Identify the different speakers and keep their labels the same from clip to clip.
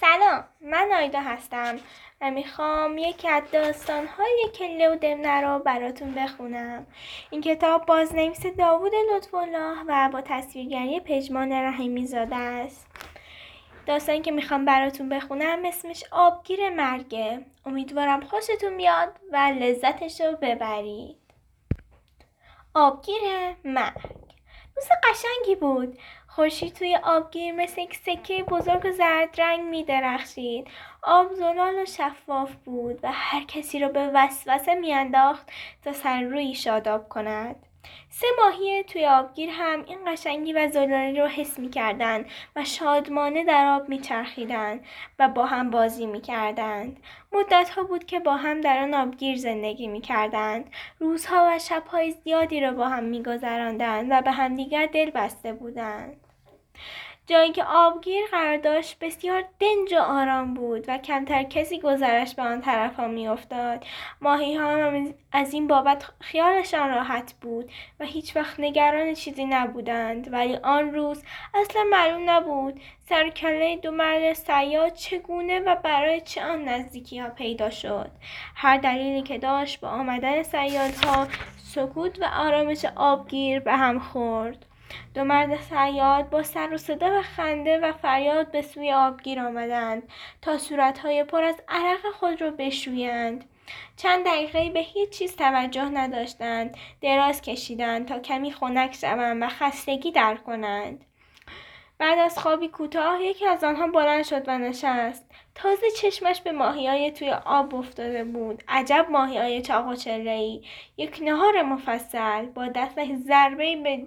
Speaker 1: سلام من آیدا هستم و می‌خوام یکی از داستانهای کله و دمنه رو براتون بخونم. این کتاب بازنویس داوود لطفالله و با تصویرگری پژمان رحیمی زاده است. داستانی که می‌خوام براتون بخونم اسمش آبگیر مرگه امیدوارم خوشتون بیاد و لذتش رو ببرید. آبگیر مرگ. روز قشنگی بود. خورشید توی آبگیر مثل یک سکه بزرگ و زرد رنگ می درخشید. آب زلال و شفاف بود و هر کسی را به وسوسه میانداخت تا سر روی شاداب کند. سه ماهی توی آبگیر هم این قشنگی و زلالی رو حس می کردن و شادمانه در آب می چرخیدن و با هم بازی می کردند. مدت ها بود که با هم در آن آبگیر زندگی می کردند. روزها و شبهای زیادی را با هم می گذراندند و به همدیگر دل بسته بودند. جایی که آبگیر قرار داشت بسیار دنج و آرام بود و کمتر کسی گذرش به آن طرف ها می افتاد. ماهی ها هم از این بابت خیالشان راحت بود و هیچ وقت نگران چیزی نبودند. ولی آن روز اصلا معلوم نبود سرکله دو مرد سیاد چگونه و برای چه آن نزدیکی ها پیدا شد. هر دلیلی که داشت با آمدن سیادها سکوت و آرامش آبگیر به هم خورد. دو مرد سیاد با سر و صدا و خنده و فریاد به سوی آبگیر آمدند تا صورتهای پر از عرق خود را بشویند. چند دقیقه به هیچ چیز توجه نداشتند. دراز کشیدند تا کمی خنک شوند و خستگی در کنند. بعد از خوابی کوتاه یکی از آنها بلند شد و نشست. تازه چشمش به های توی آب افتاده بود. عجب های چاق و ای یک نهار مفصل با دستش ضربه به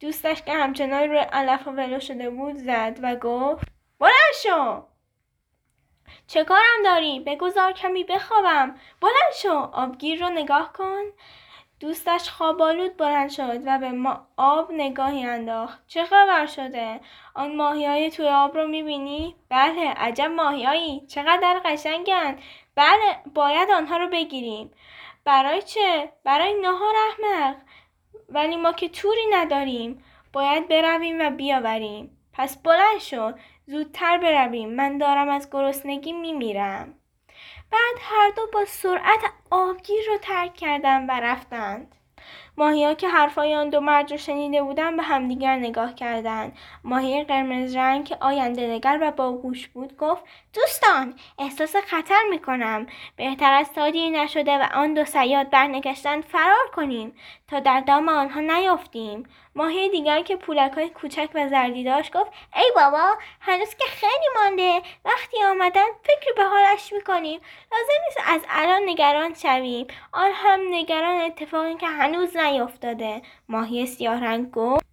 Speaker 1: دوستش که همچنان روی علف و ولو شده بود زد و گفت بلند شو! چه کارم داری؟ بگذار کمی بخوابم. بلند شو! آبگیر رو نگاه کن. دوستش خوابالود بلند شد و به ما آب نگاهی انداخت. چه خبر شده؟ آن ماهی های توی آب رو می‌بینی؟ بله عجب ماهیایی چقدر قشنگن! بله باید آنها رو بگیریم. برای چه؟ برای نهار احمق. ولی ما که توری نداریم. باید برویم و بیاوریم. پس بلند شو. زودتر برویم. من دارم از گرسنگی میمیرم. بعد هر دو با سرعت آبگیر رو ترک کردن و رفتند. ماهی که حرفای آن دو مرد رو شنیده بودن به همدیگر نگاه کردند. ماهی قرمز رنگ که آینده نگر و باهوش بود گفت دوستان احساس خطر می‌کنم. بهتر از تا نشده و آن دو سیاد برنگشتن فرار کنیم. تا در دام آنها نیافتیم. ماهی دیگر که پولک های کوچک و زردی داشت گفت ای بابا هنوز که خیلی مانده. وقتی آمدن فکر به حالش می‌کنیم. لازم نیست از الان نگران شویم. آن هم نگران اتفاقی که هنوز نیافتاده. ماهی سیاه رنگ گفت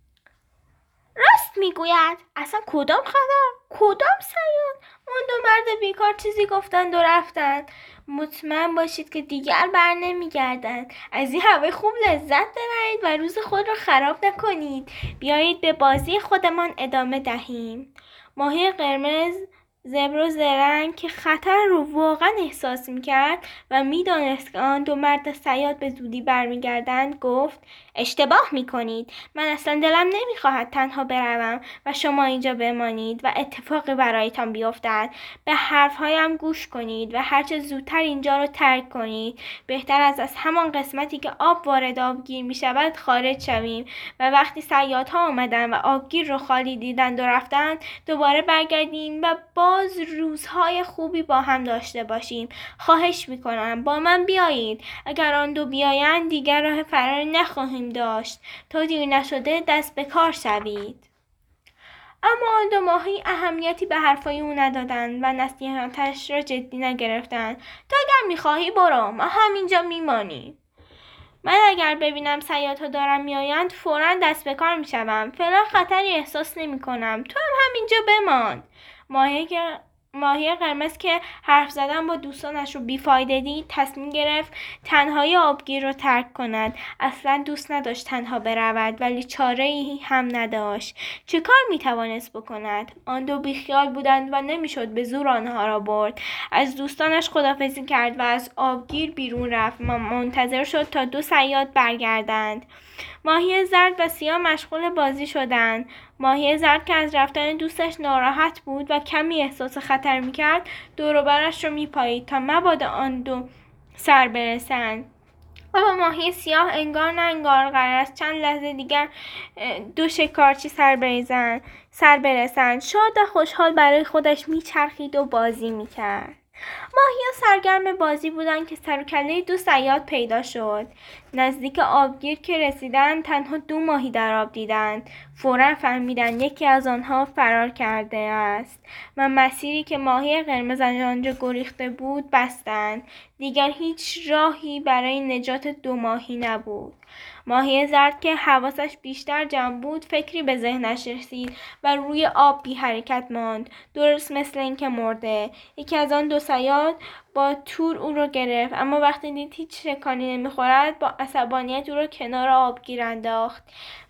Speaker 1: راست می‌گوید. اصلا کدام خبر؟ کدام سیاد؟ اون دو مرد بیکار چیزی گفتند و رفتند. مطمئن باشید که دیگر بر نمیگردند. از این هوای خوب لذت ببرید و روز خود را خراب نکنید. بیایید به بازی خودمان ادامه دهیم. ماهی قرمز زبر و زرنگ که خطر رو واقعا احساس می‌کرد و می‌دانست که آن دو مرد سیاد به زودی برمیگردند گفت اشتباه می‌کنید. من اصلا دلم نمی‌خواهد تنها بروم و شما اینجا بمانید و اتفاقی برایتان بیفتد. به حرفهایم گوش کنید و هرچه زودتر اینجا رو ترک کنید. بهتر از از همان قسمتی که آب وارد آبگیر می‌شود خارج شویم و وقتی سیادها آمدن و آبگیر رو خالی دیدند و رفتند دوباره برگردیم و با باز روزهای خوبی با هم داشته باشیم. خواهش می‌کنم با من بیایید. اگر آن دو بیایند دیگر راه فرار نخواهیم داشت. تا دیر نشده دست به کار شوید. اما آن دو ماهی اهمیتی به حرفای او ندادند و نصیحتش را جدی نگرفتند. تا اگر می‌خواهی برو ما همینجا میمانیم. من اگر ببینم سیادها دارم میآیند فورا دست به کار می‌شوم. فعلا خطری احساس نمی‌کنم. تو هم همینجا بمان. ماهی که ماهی قرمز که حرف زدن با دوستانش رو بیفایده دید تصمیم گرفت تنهایی آبگیر رو ترک کند. اصلا دوست نداشت تنها برود ولی چاره ای هم نداشت. چه کار می توانست بکند؟ آن دو بیخیال بودند و نمی‌شد به زور آنها را برد. از دوستانش خدافزی کرد و از آبگیر بیرون رفت منتظر شد تا دو سیاد برگردند. ماهی زرد و سیاه مشغول بازی شدند. ماهی زرد که از رفتن دوستش ناراحت بود و کمی احساس خطر می‌کرد دوروبرش رو میپایید تا مبادا آن دو سر برسند. اما ماهی سیاه انگار نه انگار قرار است. چند لحظه دیگر دو شکارچی سر بریزن سر برسند. شاد و خوشحال برای خودش میچرخید و بازی می‌کرد. ماهیا سرگرم بازی بودند که سر و کله دو صیاد پیدا شد. نزدیک آبگیر که رسیدند تنها دو ماهی در آب دیدند فورا فهمیدند یکی از آنها فرار کرده است. و مسیری که ماهی قرمز از آنجا گریخته بود بستند دیگر هیچ راهی برای نجات دو ماهی نبود. ماهی زرد که حواسش بیشتر جمع بود فکری به ذهنش رسید و روی آب بی حرکت ماند. درست مثل اینکه مرده. یکی از آن دو سیاد با تور او را گرفت. اما وقتی دید هیچ شکانی نمی‌خورد با عصبانیت او را کنار آبگیر انداخت.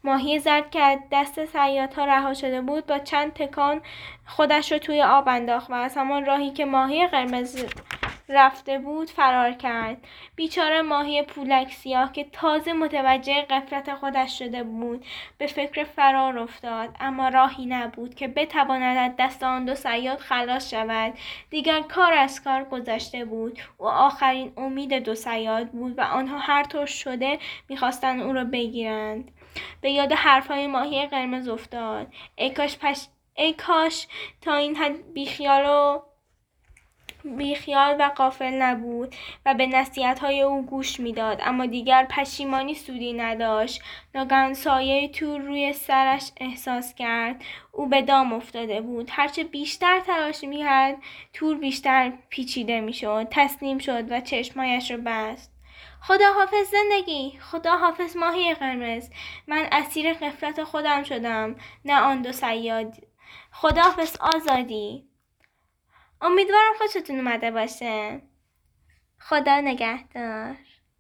Speaker 1: ماهی زرد که از دست سیادها رها شده بود با چند تکان خودش را توی آب انداخت و از همان راهی که ماهی قرمز رفته بود فرار کرد. بیچاره ماهی پولک سیاه که تازه متوجه قفلت خودش شده بود به فکر فرار افتاد. اما راهی نبود که بتواند از دست آن دو صیاد خلاص شود. دیگر کار از کار گذشته بود. و آخرین امید دو صیاد بود و آنها هر طور شده می‌خواستند او را بگیرند. به یاد حرفهای ماهی قرمز افتاد. ای کاش پش... ای کاش تا این حد بیخیال و بیخیال و قافل نبود و به های او گوش می‌داد اما دیگر پشیمانی سودی نداشت. ناگهان سایه تور روی سرش احساس کرد. او به دام افتاده بود. هرچه بیشتر تلاش می‌کرد تور بیشتر پیچیده می‌شد. تسلیم شد و چشمایش را بست. خدا حافظ زندگی! خدا حافظ ماهی قرمز! من اسیر قفلت خودم شدم. نه آن دو سیاد. خدا حافظ آزادی! امیدوارم خوشتون اومده باشه. خدا نگهدار.